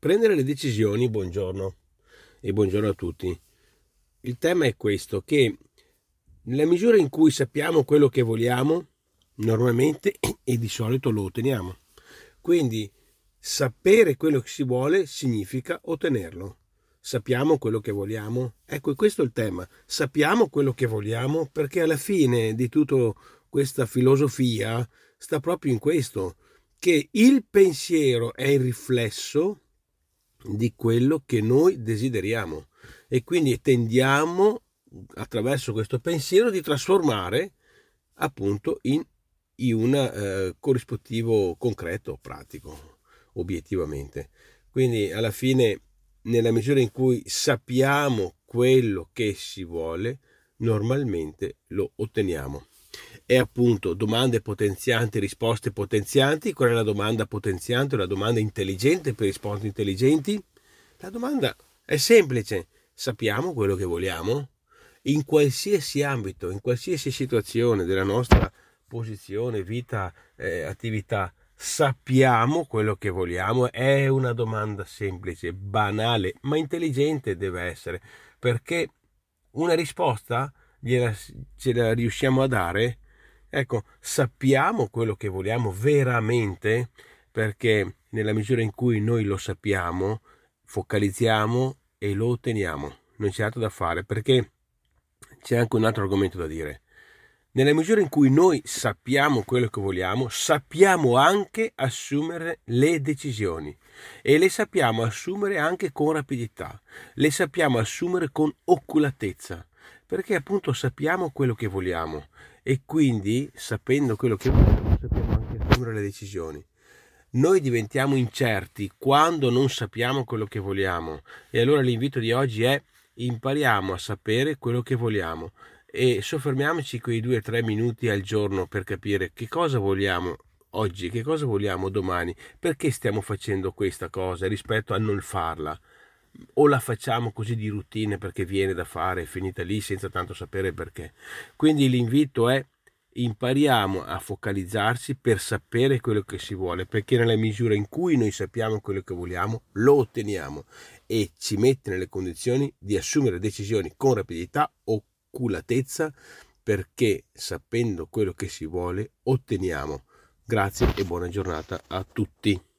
prendere le decisioni, buongiorno e buongiorno a tutti. Il tema è questo, che nella misura in cui sappiamo quello che vogliamo, normalmente e di solito lo otteniamo. Quindi sapere quello che si vuole significa ottenerlo. Sappiamo quello che vogliamo? Ecco, questo è il tema. Sappiamo quello che vogliamo perché alla fine di tutta questa filosofia sta proprio in questo, che il pensiero è il riflesso di quello che noi desideriamo e quindi tendiamo attraverso questo pensiero di trasformare appunto in, in un eh, corrispettivo concreto, pratico, obiettivamente. Quindi alla fine, nella misura in cui sappiamo quello che si vuole, normalmente lo otteniamo. E appunto domande potenzianti, risposte potenzianti. Qual è la domanda potenziante? La domanda intelligente per risposte intelligenti? La domanda è semplice. Sappiamo quello che vogliamo? In qualsiasi ambito, in qualsiasi situazione della nostra posizione, vita, eh, attività, sappiamo quello che vogliamo? È una domanda semplice, banale, ma intelligente deve essere, perché una risposta gliela, ce la riusciamo a dare Ecco, sappiamo quello che vogliamo veramente perché nella misura in cui noi lo sappiamo, focalizziamo e lo otteniamo. Non c'è altro da fare perché c'è anche un altro argomento da dire. Nella misura in cui noi sappiamo quello che vogliamo, sappiamo anche assumere le decisioni e le sappiamo assumere anche con rapidità, le sappiamo assumere con oculatezza, perché appunto sappiamo quello che vogliamo e quindi sapendo quello che vogliamo sappiamo anche assumere le decisioni. Noi diventiamo incerti quando non sappiamo quello che vogliamo e allora l'invito di oggi è impariamo a sapere quello che vogliamo e soffermiamoci quei due o tre minuti al giorno per capire che cosa vogliamo oggi, che cosa vogliamo domani, perché stiamo facendo questa cosa rispetto a non farla o la facciamo così di routine perché viene da fare, è finita lì senza tanto sapere perché. Quindi l'invito è impariamo a focalizzarsi per sapere quello che si vuole, perché nella misura in cui noi sappiamo quello che vogliamo, lo otteniamo e ci mette nelle condizioni di assumere decisioni con rapidità, oculatezza, perché sapendo quello che si vuole, otteniamo. Grazie e buona giornata a tutti.